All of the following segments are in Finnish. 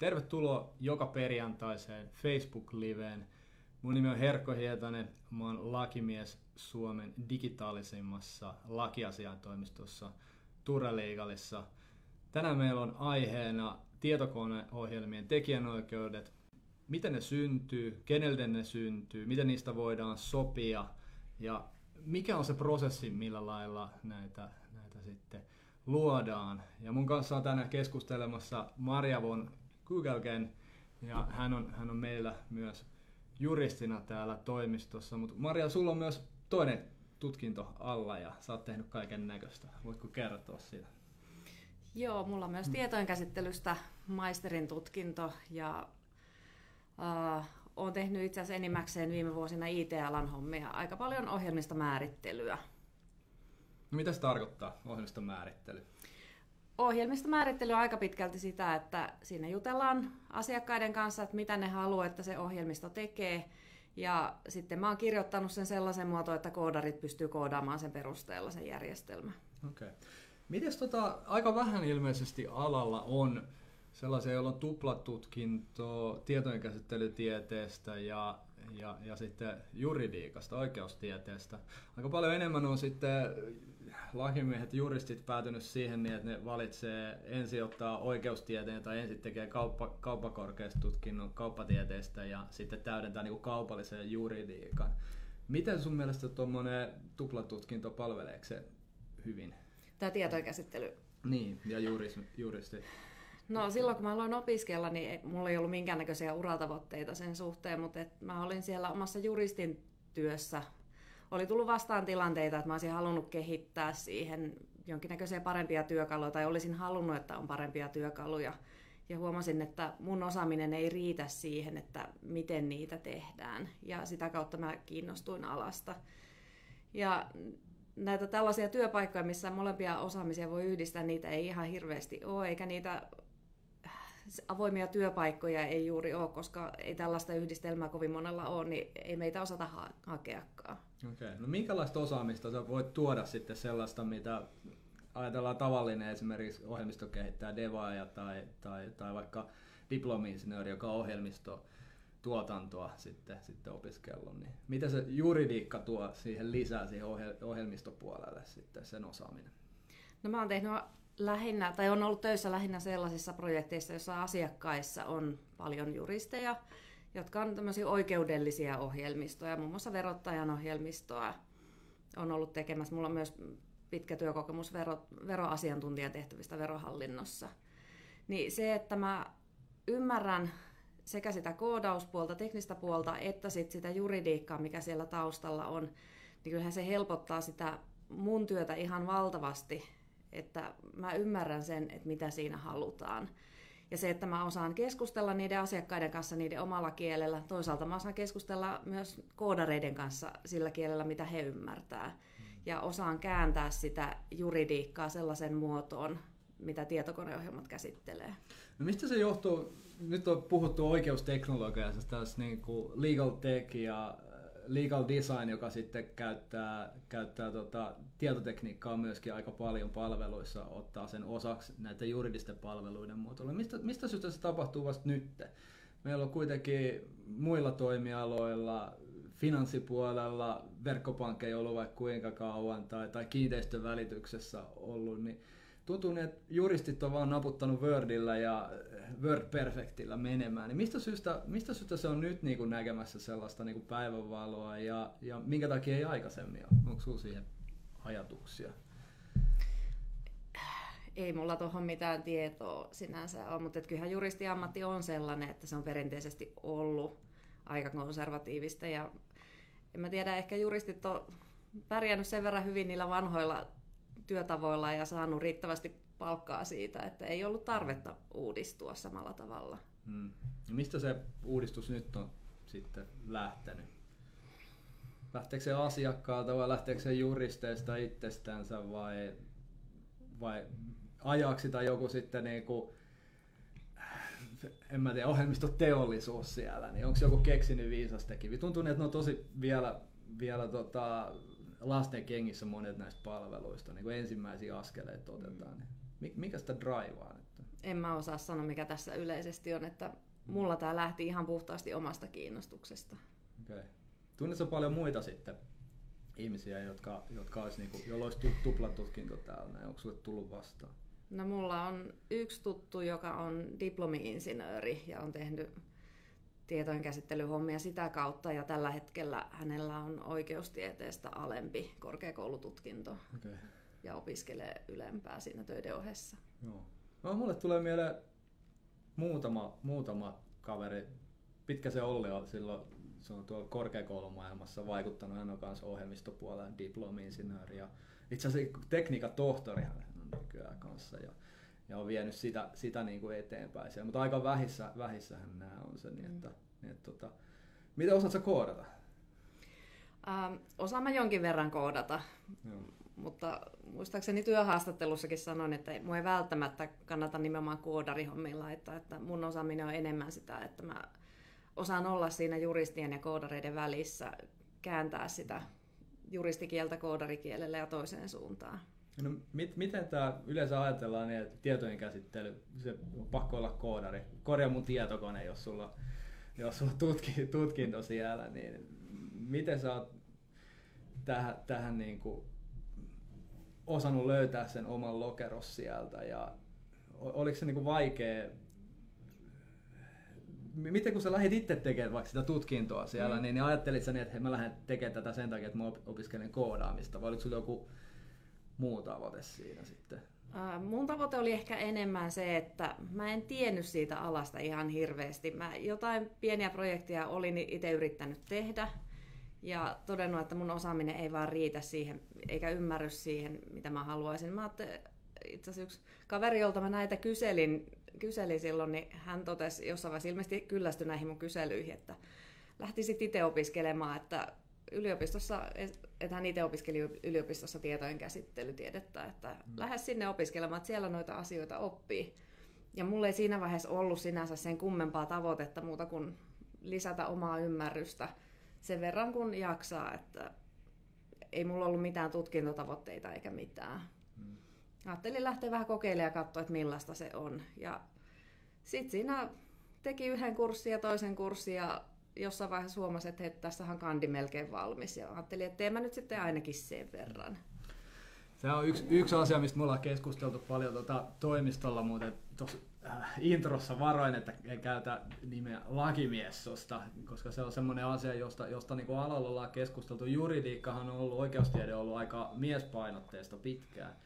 Tervetuloa joka perjantaiseen Facebook-liveen. Mun nimi on Herkko Hietanen, mä oon lakimies Suomen digitaalisimmassa lakiasiantoimistossa Tureliigalissa. Tänään meillä on aiheena tietokoneohjelmien tekijänoikeudet, miten ne syntyy, kenelle ne syntyy, miten niistä voidaan sopia ja mikä on se prosessi, millä lailla näitä, näitä sitten luodaan. Ja mun kanssa on tänään keskustelemassa Marja Kugelgen, ja hän on, hän on meillä myös juristina täällä toimistossa. Mutta Maria, sulla on myös toinen tutkinto alla ja sä oot tehnyt kaiken näköistä. Voitko kertoa siitä? Joo, mulla on myös tietojenkäsittelystä maisterin tutkinto ja äh, olen tehnyt itse asiassa enimmäkseen viime vuosina IT-alan hommia, aika paljon ohjelmista määrittelyä. No, mitä se tarkoittaa, ohjelmista määrittely? Ohjelmista määrittely on aika pitkälti sitä, että siinä jutellaan asiakkaiden kanssa, että mitä ne haluaa, että se ohjelmisto tekee. Ja sitten mä oon kirjoittanut sen sellaisen muotoon, että koodarit pystyy koodaamaan sen perusteella sen järjestelmän. Okei. Okay. Miten tota, aika vähän ilmeisesti alalla on sellaisia, joilla on tuplatutkinto tietojenkäsittelytieteestä ja, ja, ja sitten juridiikasta, oikeustieteestä. Aika paljon enemmän on sitten lakimiehet, juristit päätynyt siihen niin, että ne valitsee ensin ottaa oikeustieteen tai ensin tekee kauppa, kauppakorkeustutkinnon kauppatieteestä ja sitten täydentää niin kuin kaupallisen juridiikan. Miten sun mielestä tuommoinen tuplatutkinto palveleeko se hyvin? Tämä tietojenkäsittely. Niin, ja juristi. juristi. No silloin kun mä aloin opiskella, niin mulla ei ollut minkäännäköisiä uratavoitteita sen suhteen, mutta et mä olin siellä omassa juristin työssä. Oli tullut vastaan tilanteita, että mä olisin halunnut kehittää siihen jonkinnäköisiä parempia työkaluja, tai olisin halunnut, että on parempia työkaluja. Ja huomasin, että mun osaaminen ei riitä siihen, että miten niitä tehdään. Ja sitä kautta mä kiinnostuin alasta. Ja näitä tällaisia työpaikkoja, missä molempia osaamisia voi yhdistää, niitä ei ihan hirveästi ole, eikä niitä avoimia työpaikkoja ei juuri ole, koska ei tällaista yhdistelmää kovin monella ole, niin ei meitä osata ha- hakeakaan. Okei. Okay. No minkälaista osaamista sä voit tuoda sitten sellaista, mitä ajatellaan tavallinen esimerkiksi ohjelmistokehittäjä, devaaja tai, tai, tai vaikka diplomi-insinööri, joka on ohjelmisto tuotantoa sitten, sitten opiskellut, niin mitä se juridiikka tuo siihen lisää siihen ohjelmistopuolelle sitten sen osaaminen? No mä oon tehnyt lähinnä, tai on ollut töissä lähinnä sellaisissa projekteissa, joissa asiakkaissa on paljon juristeja, jotka on tämmöisiä oikeudellisia ohjelmistoja, muun muassa verottajan ohjelmistoa on ollut tekemässä. Mulla on myös pitkä työkokemus vero, veroasiantuntijan tehtävistä verohallinnossa. Niin se, että mä ymmärrän sekä sitä koodauspuolta, teknistä puolta, että sit sitä juridiikkaa, mikä siellä taustalla on, niin kyllähän se helpottaa sitä mun työtä ihan valtavasti että mä ymmärrän sen, että mitä siinä halutaan. Ja se, että mä osaan keskustella niiden asiakkaiden kanssa niiden omalla kielellä. Toisaalta mä osaan keskustella myös koodareiden kanssa sillä kielellä, mitä he ymmärtää. Ja osaan kääntää sitä juridiikkaa sellaisen muotoon, mitä tietokoneohjelmat käsittelee. No mistä se johtuu? Nyt on puhuttu oikeusteknologiasta, tässä niin kuin legal tech ja legal design, joka sitten käyttää, käyttää tota, tietotekniikkaa myöskin aika paljon palveluissa, ottaa sen osaksi näiden juridisten palveluiden muotoilla. Mistä, mistä syystä se tapahtuu vasta nyt? Meillä on kuitenkin muilla toimialoilla, finanssipuolella, verkkopankkeja ollut vaikka kuinka kauan tai, tai kiinteistön välityksessä ollut, niin tuntuu niin, että juristit on vaan naputtanut Wordilla ja Word Perfectillä menemään. Niin mistä, syystä, mistä syystä se on nyt niin kuin näkemässä sellaista niin kuin päivänvaloa ja, ja minkä takia ei aikaisemmin ole? Onko sinulla siihen ajatuksia? Ei mulla tuohon mitään tietoa sinänsä ole, mutta kyllähän juristiammatti on sellainen, että se on perinteisesti ollut aika konservatiivista ja en mä tiedä, ehkä juristit on pärjännyt sen verran hyvin niillä vanhoilla työtavoilla ja saanut riittävästi palkkaa siitä, että ei ollut tarvetta uudistua samalla tavalla. Hmm. Mistä se uudistus nyt on sitten lähtenyt? Lähteekö se asiakkaalta vai lähteekö se juristeista itsestänsä vai, vai ajaksi tai joku sitten niin kuin, en mä tiedä, ohjelmistoteollisuus siellä, niin onko joku keksinyt viisastekivi? Tuntuu, että ne on tosi vielä, vielä tota, lasten kengissä monet näistä palveluista, niin kuin ensimmäisiä askeleita otetaan. Niin mikä sitä draivaa? Että? en mä osaa sanoa, mikä tässä yleisesti on, että mulla tämä lähti ihan puhtaasti omasta kiinnostuksesta. Okay. Tunnetko paljon muita sitten ihmisiä, jotka, jotka olisi, niin kuin, joilla olisi tuplatutkinto täällä? Onko sulle tullut vastaan? No mulla on yksi tuttu, joka on diplomi-insinööri ja on tehnyt tietojenkäsittelyhommia sitä kautta ja tällä hetkellä hänellä on oikeustieteestä alempi korkeakoulututkinto okay. ja opiskelee ylempää siinä töiden ohessa. Joo. No, mulle tulee mieleen muutama, muutama kaveri. Pitkä se Olli on silloin, se on tuolla korkeakoulumaailmassa vaikuttanut, hän on kanssa ohjelmistopuolen diplomi-insinööri ja itse asiassa tekniikan tohtori hän on nykyään kanssa. Ja, ja on vienyt sitä, sitä niin kuin eteenpäin siellä. Mutta aika vähissä, vähissähän nämä on se. Niin että, mm. niin että, tota, miten osaat koodata? Ähm, osaan mä jonkin verran koodata, Joo. mutta muistaakseni työhaastattelussakin sanoin, että mun ei välttämättä kannata nimenomaan koodarihommiin laittaa, että mun osaaminen on enemmän sitä, että mä osaan olla siinä juristien ja koodareiden välissä, kääntää sitä juristikieltä koodarikielelle ja toiseen suuntaan. No, mit, miten tämä yleensä ajatellaan, niin, että tietojen käsittely, se on pakko olla koodari. Korjaa mun tietokone, jos sulla, jos sulla tutki, tutkinto siellä, niin miten sä oot tähän, tähän niin kuin osannut löytää sen oman lokeros sieltä ja oliko se niin kuin vaikea miten kun sä lähdit itse tekemään vaikka sitä tutkintoa siellä, mm. niin, niin ajattelit sä niin, että mä lähden tekemään tätä sen takia, että mä opiskelen koodaamista, vai oliko sulla joku muu tavoite siinä sitten? mun tavoite oli ehkä enemmän se, että mä en tiennyt siitä alasta ihan hirveästi. Mä jotain pieniä projekteja olin itse yrittänyt tehdä ja todennut, että mun osaaminen ei vaan riitä siihen, eikä ymmärrys siihen, mitä mä haluaisin. Mä itse asiassa yksi kaveri, jolta mä näitä kyselin, kyselin silloin, niin hän totesi jossain vaiheessa ilmeisesti kyllästyi näihin mun kyselyihin, että lähtisit itse opiskelemaan, että yliopistossa, että hän itse opiskeli yliopistossa tietojen käsittelytiedettä, että mm. lähde sinne opiskelemaan, että siellä noita asioita oppii. Ja mulle ei siinä vaiheessa ollut sinänsä sen kummempaa tavoitetta muuta kuin lisätä omaa ymmärrystä sen verran kun jaksaa, että ei mulla ollut mitään tutkintotavoitteita eikä mitään. Mm. Ajattelin lähteä vähän kokeilemaan ja katsoa, että millaista se on. Ja sitten siinä teki yhden kurssin ja toisen kurssin ja jossain vaiheessa huomasin, että hei, tässähän kandi melkein valmis. Ja ajattelin, että teen mä nyt sitten ainakin sen verran. Se on yksi, yksi asia, mistä me ollaan keskusteltu paljon tuota toimistolla, mutta tuossa äh, introssa varoin, että en käytä nimeä lakimies sosta, koska se on semmoinen asia, josta, josta niin alalla ollaan keskusteltu. Juridiikkahan on ollut, oikeustiede on ollut aika miespainotteista pitkään.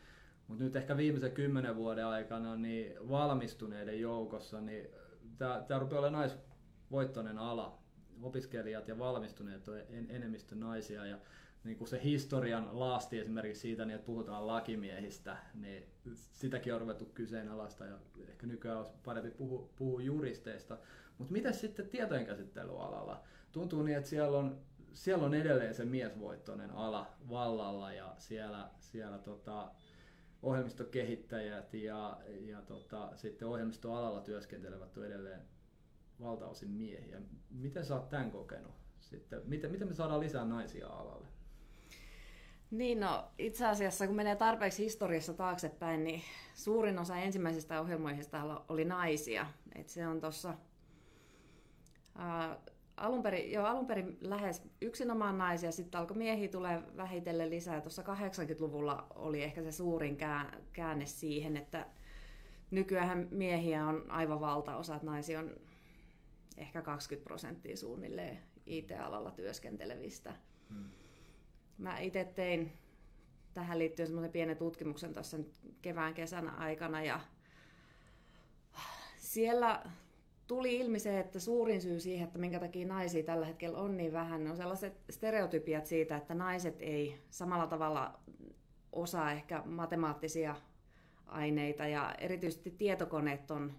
Mutta nyt ehkä viimeisen kymmenen vuoden aikana niin valmistuneiden joukossa, niin tämä rupeaa olemaan naisvoittoinen ala opiskelijat ja valmistuneet on en, enemmistö naisia ja niin kuin se historian laasti esimerkiksi siitä, niin että puhutaan lakimiehistä, niin sitäkin on ruvettu kyseenalaista ja ehkä nykyään olisi parempi puhua, puhua juristeista. Mutta miten sitten tietojenkäsittelyalalla? Tuntuu niin, että siellä on, siellä on edelleen se miesvoittoinen ala vallalla ja siellä, siellä tota, ohjelmistokehittäjät ja, ja tota, sitten ohjelmistoalalla työskentelevät on edelleen valtaosin miehiä. Miten sä oot tämän kokenut? Sitten, miten, miten me saadaan lisää naisia alalle? Niin no, itse asiassa kun menee tarpeeksi historiassa taaksepäin, niin suurin osa ensimmäisistä ohjelmoijista oli naisia. Et se on tuossa alun perin, jo alun perin lähes yksinomaan naisia, sitten alkoi miehiä tulee vähitellen lisää. Tuossa 80-luvulla oli ehkä se suurin käänne siihen, että nykyään miehiä on aivan valtaosa, että naisia on ehkä 20 prosenttia suunnilleen IT-alalla työskentelevistä. Hmm. Mä itse tein tähän liittyen semmoisen pienen tutkimuksen tässä kevään kesän aikana ja siellä tuli ilmi se, että suurin syy siihen, että minkä takia naisia tällä hetkellä on niin vähän, on sellaiset stereotypiat siitä, että naiset ei samalla tavalla osaa ehkä matemaattisia aineita ja erityisesti tietokoneet on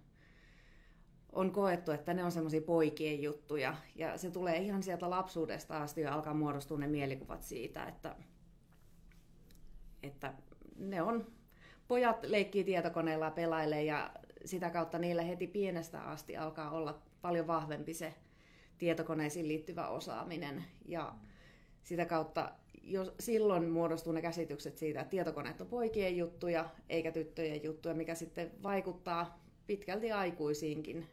on koettu, että ne on semmoisia poikien juttuja. Ja se tulee ihan sieltä lapsuudesta asti ja alkaa muodostua ne mielikuvat siitä, että, että ne on, pojat leikkii tietokoneella pelailee ja sitä kautta niillä heti pienestä asti alkaa olla paljon vahvempi se tietokoneisiin liittyvä osaaminen. Ja sitä kautta jo silloin muodostuu ne käsitykset siitä, että tietokoneet on poikien juttuja eikä tyttöjen juttuja, mikä sitten vaikuttaa pitkälti aikuisiinkin.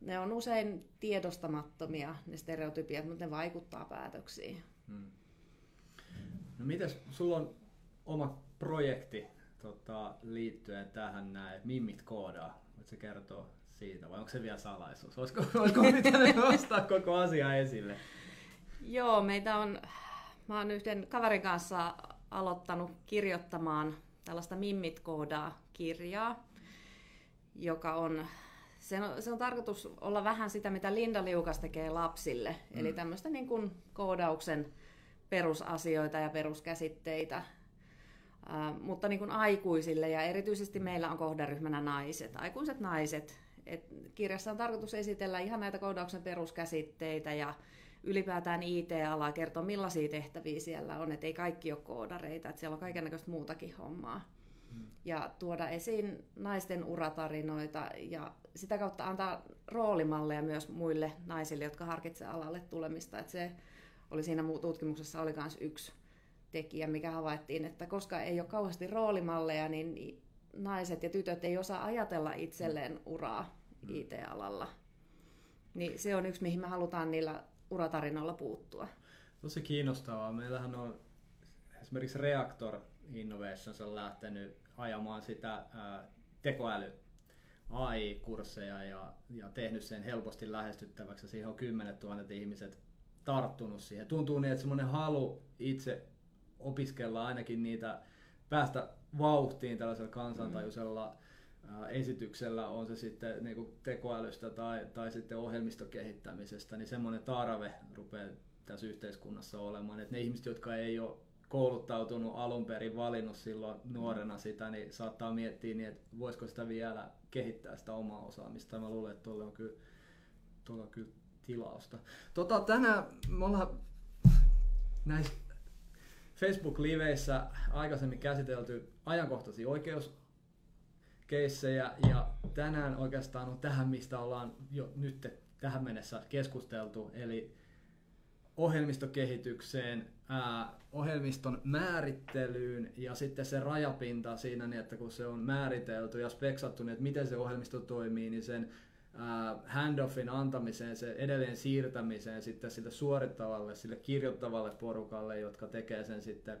Ne on usein tiedostamattomia, ne stereotypiat, mutta ne vaikuttaa päätöksiin. Hmm. No mitäs, sulla on oma projekti tota, liittyen tähän näin, mimmit koodaa. Voitko kertoa siitä vai onko se vielä salaisuus? Olisiko, olisiko pitänyt nostaa koko asia esille? Joo, meitä on, mä oon yhden kaverin kanssa aloittanut kirjoittamaan tällaista Mimmit koodaa kirjaa, joka on se on, se on tarkoitus olla vähän sitä, mitä Linda Liukas tekee lapsille. Mm. Eli tämmöistä niin kuin koodauksen perusasioita ja peruskäsitteitä Uh, mutta niin kuin aikuisille ja erityisesti meillä on kohderyhmänä naiset, aikuiset naiset. Et kirjassa on tarkoitus esitellä ihan näitä koodauksen peruskäsitteitä ja ylipäätään IT-alaa, kertoa millaisia tehtäviä siellä on, että ei kaikki ole koodareita, että siellä on kaikenlaista muutakin hommaa. Ja tuoda esiin naisten uratarinoita ja sitä kautta antaa roolimalleja myös muille naisille, jotka harkitsevat alalle tulemista. Että se oli siinä tutkimuksessa oli myös yksi tekijä, mikä havaittiin, että koska ei ole kauheasti roolimalleja, niin naiset ja tytöt ei osaa ajatella itselleen uraa mm. IT-alalla. Niin se on yksi, mihin me halutaan niillä uratarinoilla puuttua. Tosi kiinnostavaa. Meillähän on esimerkiksi Reactor Innovations on lähtenyt ajamaan sitä ää, tekoäly AI-kursseja ja, ja tehnyt sen helposti lähestyttäväksi. Siihen on kymmenet tuhannet ihmiset tarttunut siihen. Tuntuu niin, että semmoinen halu itse opiskella ainakin niitä, päästä vauhtiin tällaisella kansantajuisella mm. esityksellä, on se sitten niin kuin tekoälystä tai, tai sitten ohjelmistokehittämisestä, niin semmoinen tarve rupeaa tässä yhteiskunnassa olemaan, että ne ihmiset, jotka ei ole kouluttautunut alun perin valinnut silloin nuorena sitä, niin saattaa miettiä, niin, että voisiko sitä vielä kehittää sitä omaa osaamista. Mä luulen, että tuolla on kyllä, on kyllä tilausta. Tota, tänään me ollaan näissä Facebook-liveissä aikaisemmin käsitelty ajankohtaisia oikeuskeissejä ja tänään oikeastaan on tähän, mistä ollaan jo nyt tähän mennessä keskusteltu, eli ohjelmistokehitykseen, ää, ohjelmiston määrittelyyn ja sitten se rajapinta siinä, niin että kun se on määritelty ja speksattu, niin että miten se ohjelmisto toimii, niin sen handoffin antamiseen, se edelleen siirtämiseen sitten sille suorittavalle, sille kirjoittavalle porukalle, jotka tekee sen sitten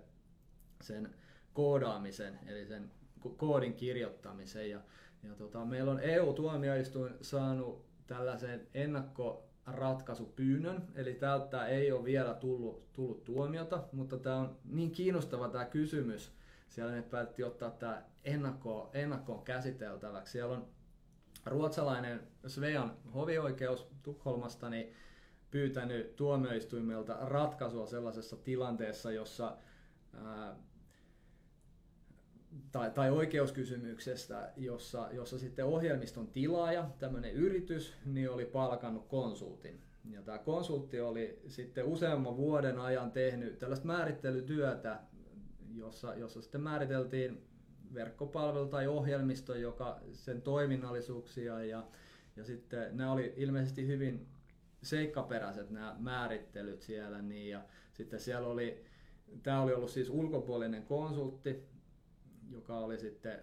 sen koodaamisen, eli sen koodin kirjoittamisen. Ja, ja tota, meillä on EU-tuomioistuin saanut tällaisen ennakkoratkaisupyynnön, eli tältä ei ole vielä tullut, tullut tuomiota, mutta tämä on niin kiinnostava tämä kysymys, siellä ne päätti ottaa tämä ennakkoon, ennakkoon käsiteltäväksi. Siellä on ruotsalainen Svean hovioikeus Tukholmasta niin pyytänyt tuomioistuimelta ratkaisua sellaisessa tilanteessa, jossa ää, tai, tai oikeuskysymyksestä, jossa, jossa sitten ohjelmiston tilaaja, tämmöinen yritys, niin oli palkannut konsultin. Ja tämä konsultti oli sitten useamman vuoden ajan tehnyt tällaista määrittelytyötä, jossa, jossa sitten määriteltiin verkkopalvelu tai ohjelmisto, joka sen toiminnallisuuksia ja, ja sitten nämä oli ilmeisesti hyvin seikkaperäiset nämä määrittelyt siellä niin ja sitten siellä oli, tämä oli ollut siis ulkopuolinen konsultti, joka oli sitten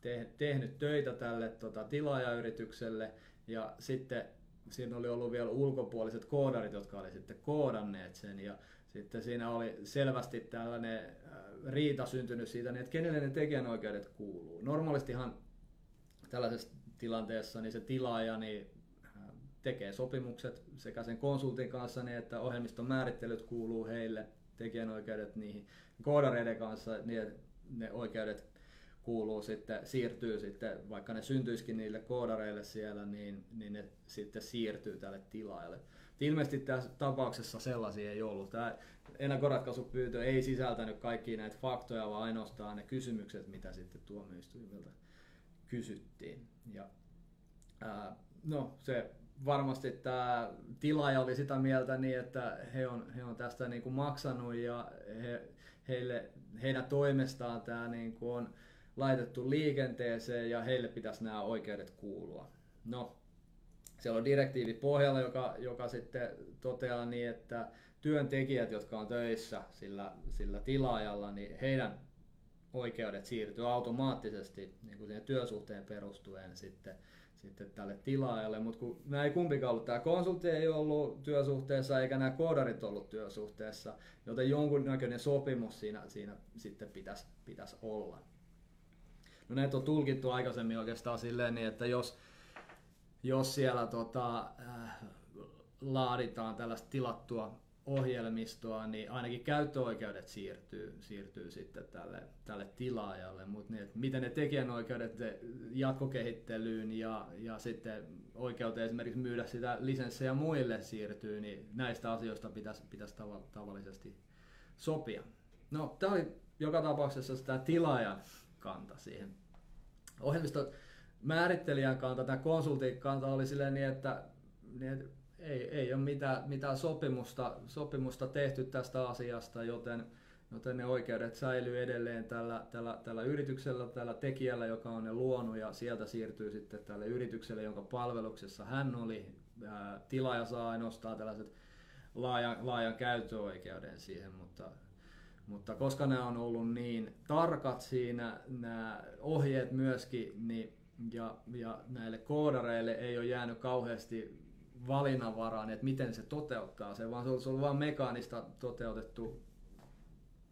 te, tehnyt töitä tälle tota, tilaajayritykselle ja sitten siinä oli ollut vielä ulkopuoliset koodarit, jotka oli sitten koodanneet sen ja sitten siinä oli selvästi tällainen riita syntynyt siitä, niin että kenelle ne tekijänoikeudet kuuluu. Normaalistihan tällaisessa tilanteessa niin se tilaaja niin tekee sopimukset sekä sen konsultin kanssa, niin että ohjelmiston määrittelyt kuuluu heille, tekijänoikeudet niihin koodareiden kanssa, niin ne oikeudet kuuluu sitten, siirtyy sitten, vaikka ne syntyisikin niille koodareille siellä, niin, niin ne sitten siirtyy tälle tilaajalle. Ilmeisesti tässä tapauksessa sellaisia ei ollut. Tämä ennakkoratkaisupyyntö ei sisältänyt kaikkia näitä faktoja, vaan ainoastaan ne kysymykset, mitä sitten tuomioistuimilta kysyttiin. Ja, ää, no, se varmasti tämä tilaaja oli sitä mieltä niin, että he on, he on tästä niin kuin maksanut ja he, heille, heidän toimestaan tämä niin kuin on laitettu liikenteeseen ja heille pitäisi nämä oikeudet kuulua. No, siellä on direktiivi pohjalla, joka, joka sitten toteaa niin, että työntekijät, jotka on töissä sillä, sillä tilaajalla, niin heidän oikeudet siirtyy automaattisesti niin kuin työsuhteen perustuen sitten, sitten tälle tilaajalle, mutta kun nämä ei kumpikaan ollut, tämä konsultti ei ollut työsuhteessa eikä nämä koodarit ollut työsuhteessa, joten jonkunnäköinen sopimus siinä, siinä sitten pitäisi, pitäisi olla. No näitä on tulkittu aikaisemmin oikeastaan silleen, niin että jos, jos siellä tota, äh, laaditaan tällaista tilattua ohjelmistoa, niin ainakin käyttöoikeudet siirtyy, siirtyy sitten tälle, tälle tilaajalle, mutta niin, miten ne tekijänoikeudet jatkokehittelyyn ja, ja sitten oikeuteen esimerkiksi myydä sitä lisenssejä muille siirtyy, niin näistä asioista pitäisi, pitäisi tavallisesti sopia. No, tämä oli joka tapauksessa tämä tilaajan kanta siihen. Ohjelmisto määrittelijän kanta, tämä konsultin kanta oli silleen niin, että, niin, että ei, ei ole mitään, mitään sopimusta, sopimusta tehty tästä asiasta, joten, joten ne oikeudet säilyy edelleen tällä, tällä, tällä yrityksellä, tällä tekijällä, joka on ne luonut, ja sieltä siirtyy sitten tälle yritykselle, jonka palveluksessa hän oli. Ää, tilaaja saa ainoastaan tällaiset laajan, laajan käyttöoikeuden siihen, mutta, mutta koska nämä on ollut niin tarkat siinä, nämä ohjeet myöskin, niin ja, ja näille koodareille ei ole jäänyt kauheasti valinnanvaraan, että miten se toteuttaa se, vaan se on ollut vain mekaanista toteutettu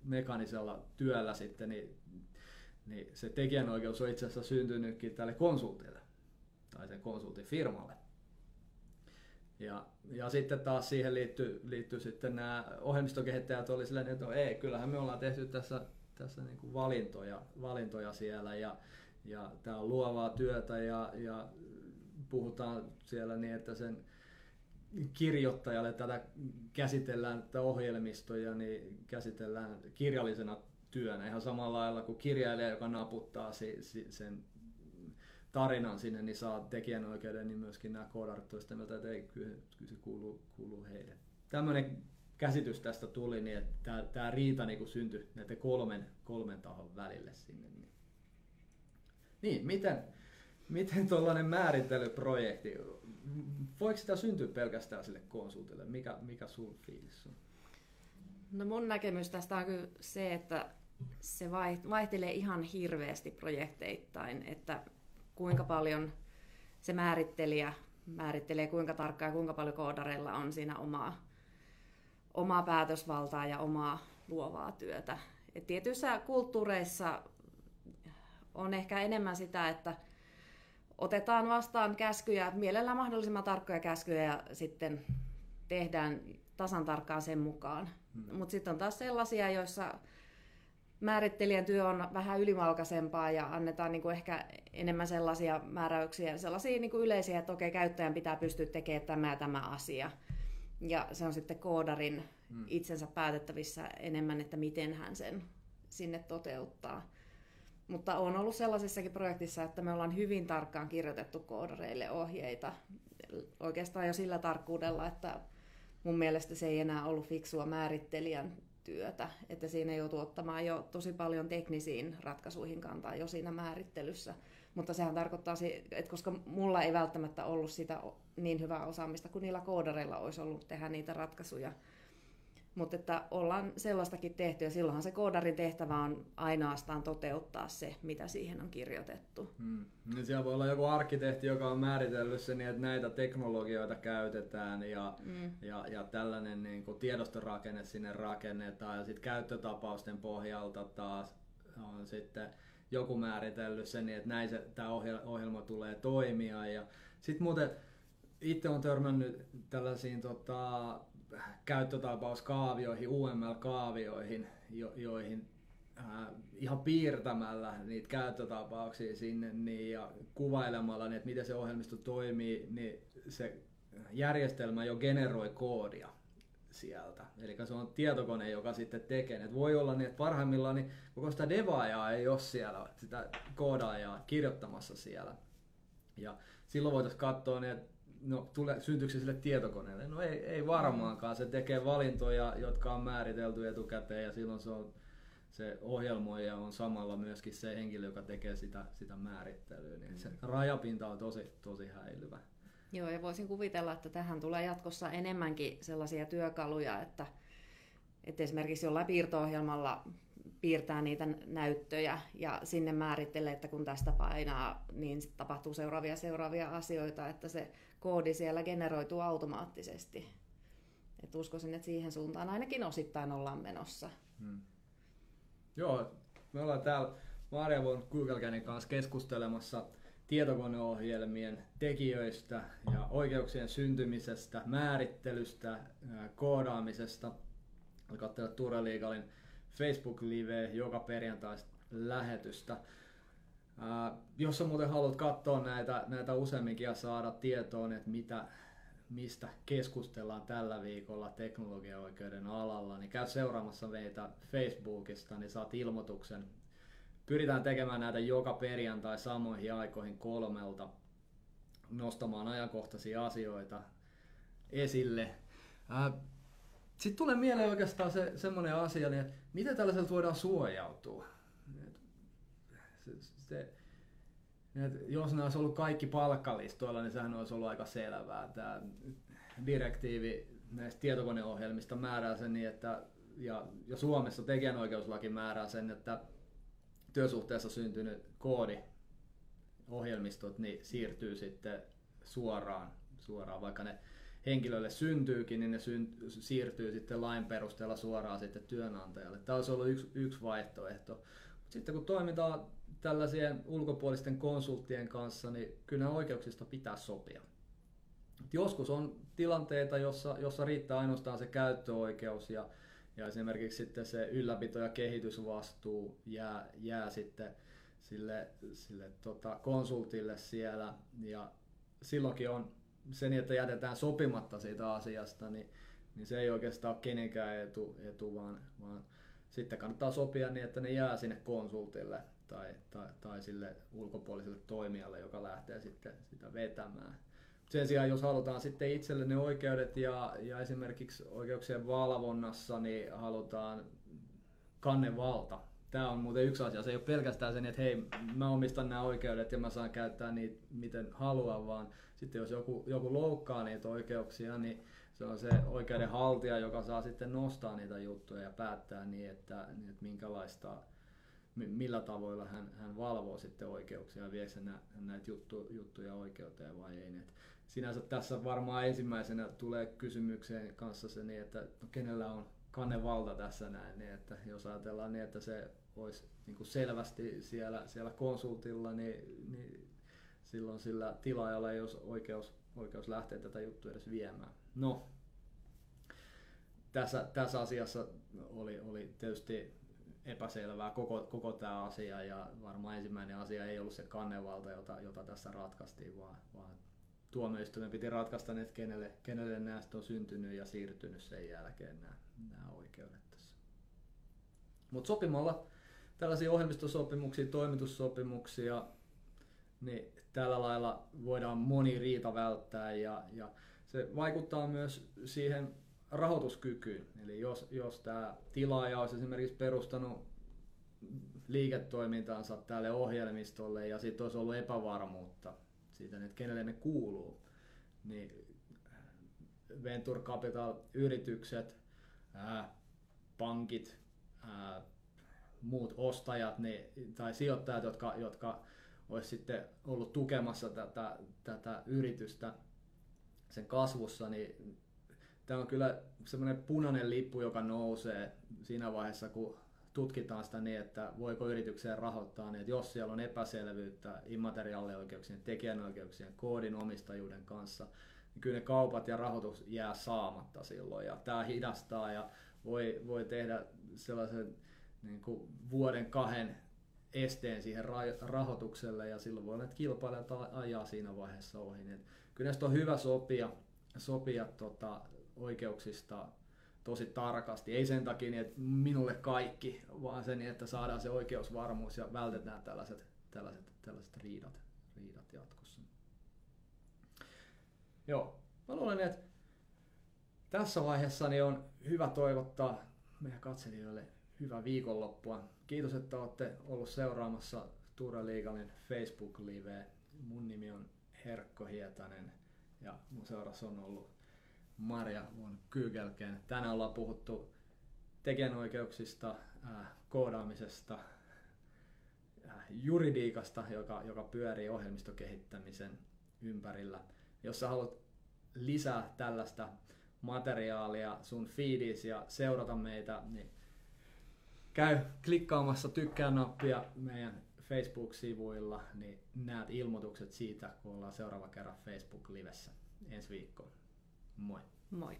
mekaanisella työllä sitten, niin, niin se tekijänoikeus on itse asiassa syntynytkin tälle konsultille tai sen konsultifirmalle. Ja, ja sitten taas siihen liittyy, liittyy sitten nämä ohjelmistokehittäjät oli silleen, että no ei, kyllähän me ollaan tehty tässä, tässä niin kuin valintoja, valintoja siellä ja, ja tämä on luovaa työtä ja, ja puhutaan siellä niin, että sen kirjoittajalle tätä käsitellään, tätä ohjelmistoja, niin käsitellään kirjallisena työnä ihan samalla lailla kuin kirjailija, joka naputtaa sen tarinan sinne, niin saa tekijänoikeuden, niin myöskin nämä koodarit sitä mieltä, että ei, kyllä, kyllä se kuuluu, kuuluu heille. Tämmöinen käsitys tästä tuli, niin että tämä, tämä riita niin kuin syntyi näiden kolmen, kolmen tahon välille sinne. Niin, niin miten, miten tuollainen määrittelyprojekti, voiko sitä syntyä pelkästään sille konsultille? Mikä, mikä sun fiilis on? No mun näkemys tästä on kyllä se, että se vaihtelee ihan hirveästi projekteittain, että kuinka paljon se määrittelijä määrittelee, kuinka tarkkaan ja kuinka paljon koodareilla on siinä omaa, omaa päätösvaltaa ja omaa luovaa työtä. Et tietyissä kulttuureissa on ehkä enemmän sitä, että otetaan vastaan käskyjä, mielellään mahdollisimman tarkkoja käskyjä ja sitten tehdään tasan tarkkaan sen mukaan. Hmm. Mutta sitten on taas sellaisia, joissa määrittelijän työ on vähän ylimalkaisempaa ja annetaan niinku ehkä enemmän sellaisia määräyksiä, sellaisia niinku yleisiä, että okei, käyttäjän pitää pystyä tekemään tämä ja tämä asia. Ja se on sitten koodarin hmm. itsensä päätettävissä enemmän, että miten hän sen sinne toteuttaa. Mutta on ollut sellaisessakin projektissa, että me ollaan hyvin tarkkaan kirjoitettu koodareille ohjeita. Oikeastaan jo sillä tarkkuudella, että mun mielestä se ei enää ollut fiksua määrittelijän työtä, että siinä joutuu ottamaan jo tosi paljon teknisiin ratkaisuihin kantaa jo siinä määrittelyssä. Mutta sehän tarkoittaa, että koska mulla ei välttämättä ollut sitä niin hyvää osaamista kuin niillä koodareilla olisi ollut tehdä niitä ratkaisuja, mutta että ollaan sellaistakin tehty ja silloinhan se koodarin tehtävä on ainoastaan toteuttaa se, mitä siihen on kirjoitettu. Hmm. Niin siellä voi olla joku arkkitehti, joka on määritellyt sen niin, että näitä teknologioita käytetään ja, hmm. ja, ja tällainen niin kuin tiedostorakenne sinne rakennetaan ja sitten käyttötapausten pohjalta taas on sitten joku määritellyt sen niin, että näin se, tämä ohjelma tulee toimia ja sitten muuten itse on törmännyt tällaisiin tota, käyttötapauskaavioihin, UML-kaavioihin, jo, joihin äh, ihan piirtämällä niitä käyttötapauksia sinne niin, ja kuvailemalla, niin, että miten se ohjelmisto toimii, niin se järjestelmä jo generoi koodia sieltä. Eli se on tietokone, joka sitten tekee. Et voi olla niin, että parhaimmillaan niin koko sitä devaajaa ei ole siellä, sitä koodaajaa kirjoittamassa siellä. Ja silloin voitaisiin katsoa, niin, että no, tule, syntyykö se sille tietokoneelle? No ei, ei varmaankaan. Se tekee valintoja, jotka on määritelty etukäteen ja silloin se, on, se ohjelmoija on samalla myöskin se henkilö, joka tekee sitä, sitä määrittelyä. Niin se rajapinta on tosi, tosi häilyvä. Joo, ja voisin kuvitella, että tähän tulee jatkossa enemmänkin sellaisia työkaluja, että, että esimerkiksi jollain piirto-ohjelmalla piirtää niitä näyttöjä ja sinne määrittelee, että kun tästä painaa, niin tapahtuu seuraavia seuraavia asioita, että se koodi siellä generoituu automaattisesti. Et uskoisin, että siihen suuntaan ainakin osittain ollaan menossa. Hmm. Joo, me ollaan täällä Maria von Kugelkänin kanssa keskustelemassa tietokoneohjelmien tekijöistä ja oikeuksien syntymisestä, määrittelystä, koodaamisesta. Katsella Ture Legalin Facebook-live joka perjantai lähetystä. Jos sä muuten haluat katsoa näitä, näitä useamminkin ja saada tietoon, että mitä, mistä keskustellaan tällä viikolla teknologiaoikeuden alalla, niin käy seuraamassa meitä Facebookista, niin saat ilmoituksen. Pyritään tekemään näitä joka perjantai samoihin aikoihin kolmelta, nostamaan ajankohtaisia asioita esille. Sitten tulee mieleen oikeastaan se, semmoinen asia, niin, että miten tällaiselta voidaan suojautua. Se, jos ne olisi ollut kaikki palkkalistoilla, niin sehän olisi ollut aika selvää. Tämä direktiivi näistä tietokoneohjelmista määrää sen niin, että ja, ja Suomessa tekijänoikeuslaki määrää sen, että työsuhteessa syntynyt koodi, ohjelmistot, niin siirtyy sitten suoraan, suoraan vaikka ne henkilölle syntyykin, niin ne siirtyy sitten lain perusteella suoraan sitten työnantajalle. Tämä olisi ollut yksi, yksi vaihtoehto. Sitten kun toimitaan tällaisien ulkopuolisten konsulttien kanssa, niin kyllä oikeuksista pitää sopia. Joskus on tilanteita, jossa, jossa riittää ainoastaan se käyttöoikeus ja, ja esimerkiksi sitten se ylläpito- ja kehitysvastuu jää, jää sitten sille, sille tota, konsultille siellä. Ja silloinkin on se, niin, että jätetään sopimatta siitä asiasta, niin, niin se ei oikeastaan ole kenenkään etu, etu vaan, vaan sitten kannattaa sopia niin, että ne jää sinne konsultille tai, tai, tai sille ulkopuoliselle toimijalle, joka lähtee sitten sitä vetämään. Sen sijaan, jos halutaan sitten itselle ne oikeudet ja, ja esimerkiksi oikeuksien valvonnassa, niin halutaan kannevalta. Tämä on muuten yksi asia. Se ei ole pelkästään sen, että hei, mä omistan nämä oikeudet ja mä saan käyttää niitä miten haluan, vaan sitten jos joku, joku loukkaa niitä oikeuksia, niin se on se oikeuden haltija, joka saa sitten nostaa niitä juttuja ja päättää niin, että, niin, että minkälaista, millä tavoilla hän, hän valvoo sitten oikeuksia ja viekö näitä juttu, juttuja oikeuteen vai ei. Et sinänsä tässä varmaan ensimmäisenä tulee kysymykseen kanssa se, niin, että no, kenellä on kannevalta tässä näin, niin että jos ajatellaan niin, että se olisi niin kuin selvästi siellä, siellä konsultilla, niin, niin silloin sillä tilaajalla ei olisi oikeus, oikeus lähteä tätä juttua edes viemään. No, tässä, tässä asiassa oli, oli tietysti epäselvää koko, koko tämä asia ja varmaan ensimmäinen asia ei ollut se kannevalta, jota, jota tässä ratkaistiin, vaan, vaan tuomioistuimen piti ratkaista, että kenelle, kenelle näistä on syntynyt ja siirtynyt sen jälkeen nämä, nämä oikeudet tässä. Mutta sopimalla tällaisia ohjelmistosopimuksia, toimitussopimuksia, niin tällä lailla voidaan moni riita välttää ja, ja se vaikuttaa myös siihen rahoituskykyyn. Eli jos, jos tämä tilaaja olisi esimerkiksi perustanut liiketoimintaansa tälle ohjelmistolle ja sitten olisi ollut epävarmuutta siitä, että kenelle ne kuuluu, niin Venture Capital-yritykset, ää, pankit, ää, muut ostajat ne, tai sijoittajat, jotka, jotka olisi sitten ollut tukemassa tätä, tätä yritystä sen kasvussa, niin tämä on kyllä semmoinen punainen lippu, joka nousee siinä vaiheessa, kun tutkitaan sitä niin, että voiko yritykseen rahoittaa, niin että jos siellä on epäselvyyttä immateriaalioikeuksien, tekijänoikeuksien, koodin omistajuuden kanssa, niin kyllä ne kaupat ja rahoitus jää saamatta silloin. Ja tämä hidastaa ja voi, voi tehdä sellaisen niin kuin vuoden kahden esteen siihen rahoitukselle ja silloin voi olla, että kilpailijat ajaa siinä vaiheessa ohi. Niin kyllä näistä on hyvä sopia, sopia tota, oikeuksista tosi tarkasti. Ei sen takia, niin, että minulle kaikki, vaan sen, että saadaan se oikeusvarmuus ja vältetään tällaiset, tällaiset, tällaiset riidat, riidat jatkossa. Joo, mä luulen, että tässä vaiheessa niin on hyvä toivottaa meidän katselijoille hyvää viikonloppua. Kiitos, että olette ollut seuraamassa Tura Liigalin Facebook-liveä. Mun nimi on Herkko Hietanen ja mun seurassa on ollut Marja von Kygelken. Tänään ollaan puhuttu tekijänoikeuksista, äh, koodaamisesta, äh, juridiikasta, joka, joka pyörii ohjelmistokehittämisen ympärillä. Jos sä haluat lisää tällaista materiaalia sun feediisi ja seurata meitä, niin käy klikkaamassa tykkää-nappia meidän Facebook-sivuilla, niin näet ilmoitukset siitä, kun ollaan seuraava kerran Facebook-livessä ensi viikkoon. Moi! Moi!